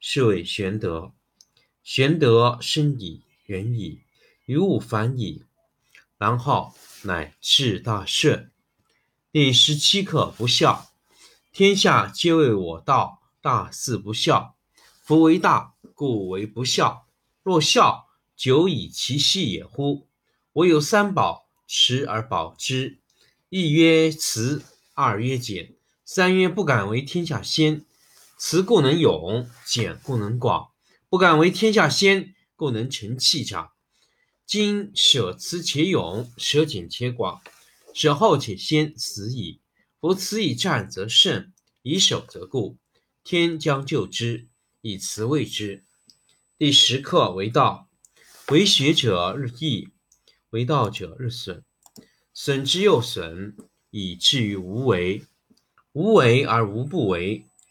是谓玄德，玄德深矣，远矣，于物反矣，然后乃至大顺。第十七课不孝，天下皆谓我道，大事不孝。夫为大，故为不孝。若孝，久以其细也乎？我有三宝，持而保之。一曰慈，二曰俭，三曰不敢为天下先。慈故能勇，俭故能广。不敢为天下先，故能成器长。今舍慈且勇，舍俭且广，舍后且先，死矣。夫慈以战则胜，以守则固。天将就之，以慈为之。第十课为道，为学者日益，为道者日损，损之又损，以至于无为。无为而无不为。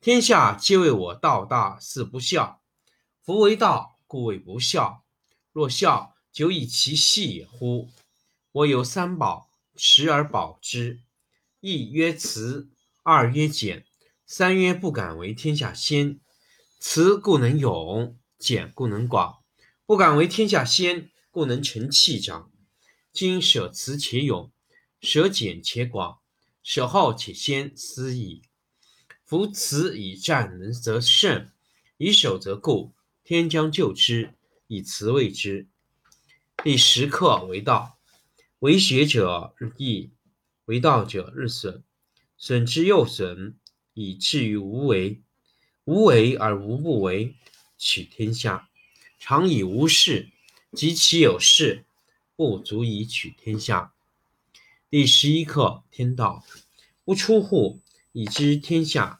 天下皆谓我道大，事不孝。夫为道，故为不孝。若孝，久以其细也乎？我有三宝，持而保之。一曰慈，二曰俭，三曰不敢为天下先。慈故能勇，俭故能广。不敢为天下先，故能成器长。今舍慈且勇，舍俭且广，舍好且先，斯矣。夫慈以战能则胜，以守则固。天将就之，以慈卫之。第十课为道，为学者日益，为道者日损，损之又损，以至于无为。无为而无不为，取天下常以无事，及其有事，不足以取天下。第十一课天道，不出户，以知天下。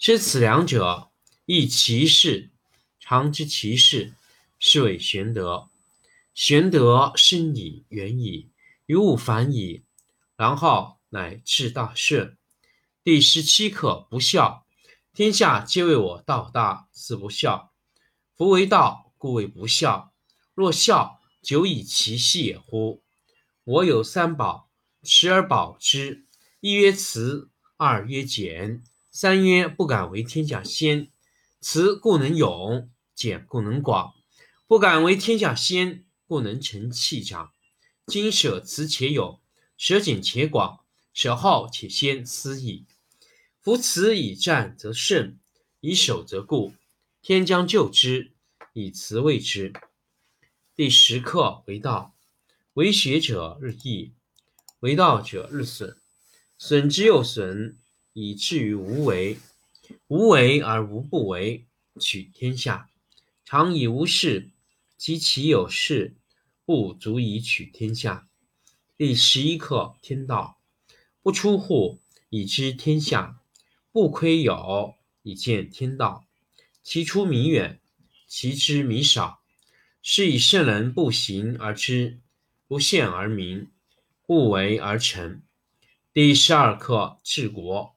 知此两者，亦其事。常知其事，是谓玄德。玄德深矣，远矣，于物反矣，然后乃至大顺。第十七课不孝。天下皆谓我道大，事不孝。夫为道，故谓不孝。若孝，久以其细也乎？我有三宝，持而保之。一曰慈，二曰俭。三曰不敢为天下先，慈故能勇，俭故能广。不敢为天下先，故能成器长。今舍辞且有，舍俭且广，舍好且先思矣。夫辞以战则胜，以守则固。天将就之，以辞为之。第十课为道，为学者日益，为道者日损，损之又损，以至于无为。无为而无不为，取天下常以无事。及其有事，不足以取天下。第十一课：天道不出户，以知天下；不窥有，以见天道。其出弥远，其知弥少。是以圣人不行而知，不见而明，不为而成。第十二课：治国。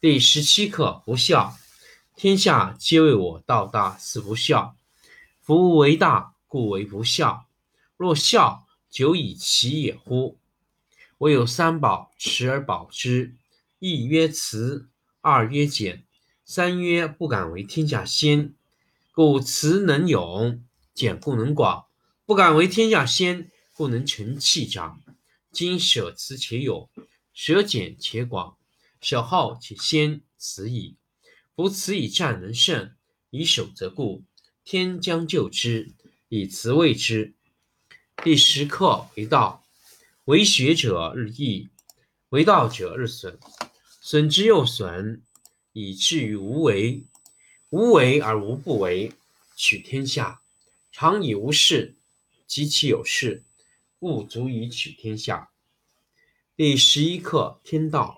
第十七课：不孝。天下皆为我道大，似不孝。夫为大，故为不孝。若孝，久以其也乎？我有三宝，持而保之：一曰慈，二曰俭，三曰不敢为天下先。故慈能勇，俭故能广。不敢为天下先，故能成器长。今舍慈且有，舍俭且广，小号且先，此矣。夫慈以战能胜，以守则固。天将就之，以辞为之。第十课为道，为学者日益，为道者日损，损之又损，以至于无为。无为而无不为，取天下常以无事，及其有事，不足以取天下。第十一课天道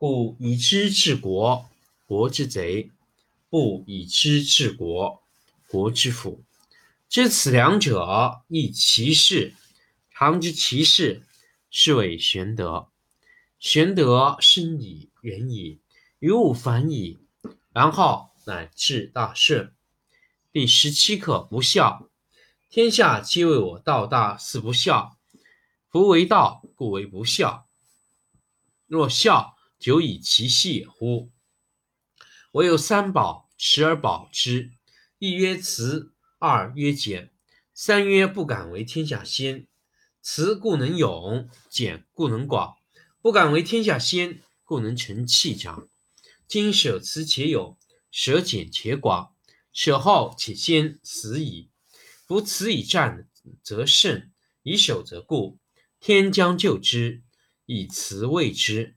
故以知治国，国之贼；不以知治国，国之福，知此两者，亦其事。常知其事，是谓玄德。玄德深矣，远矣，于物反矣，然后乃至大顺。第十七课：不孝。天下皆谓我道大，似不孝。夫为道，故为不孝。若孝，久以其细也乎？我有三宝，持而保之。一曰慈，二曰俭，三曰不敢为天下先。慈故能勇，俭故能广。不敢为天下先，故能成器长。今舍慈且有，舍俭且广，舍好且先，死矣。夫慈以战则胜，以守则固。天将就之，以慈为之。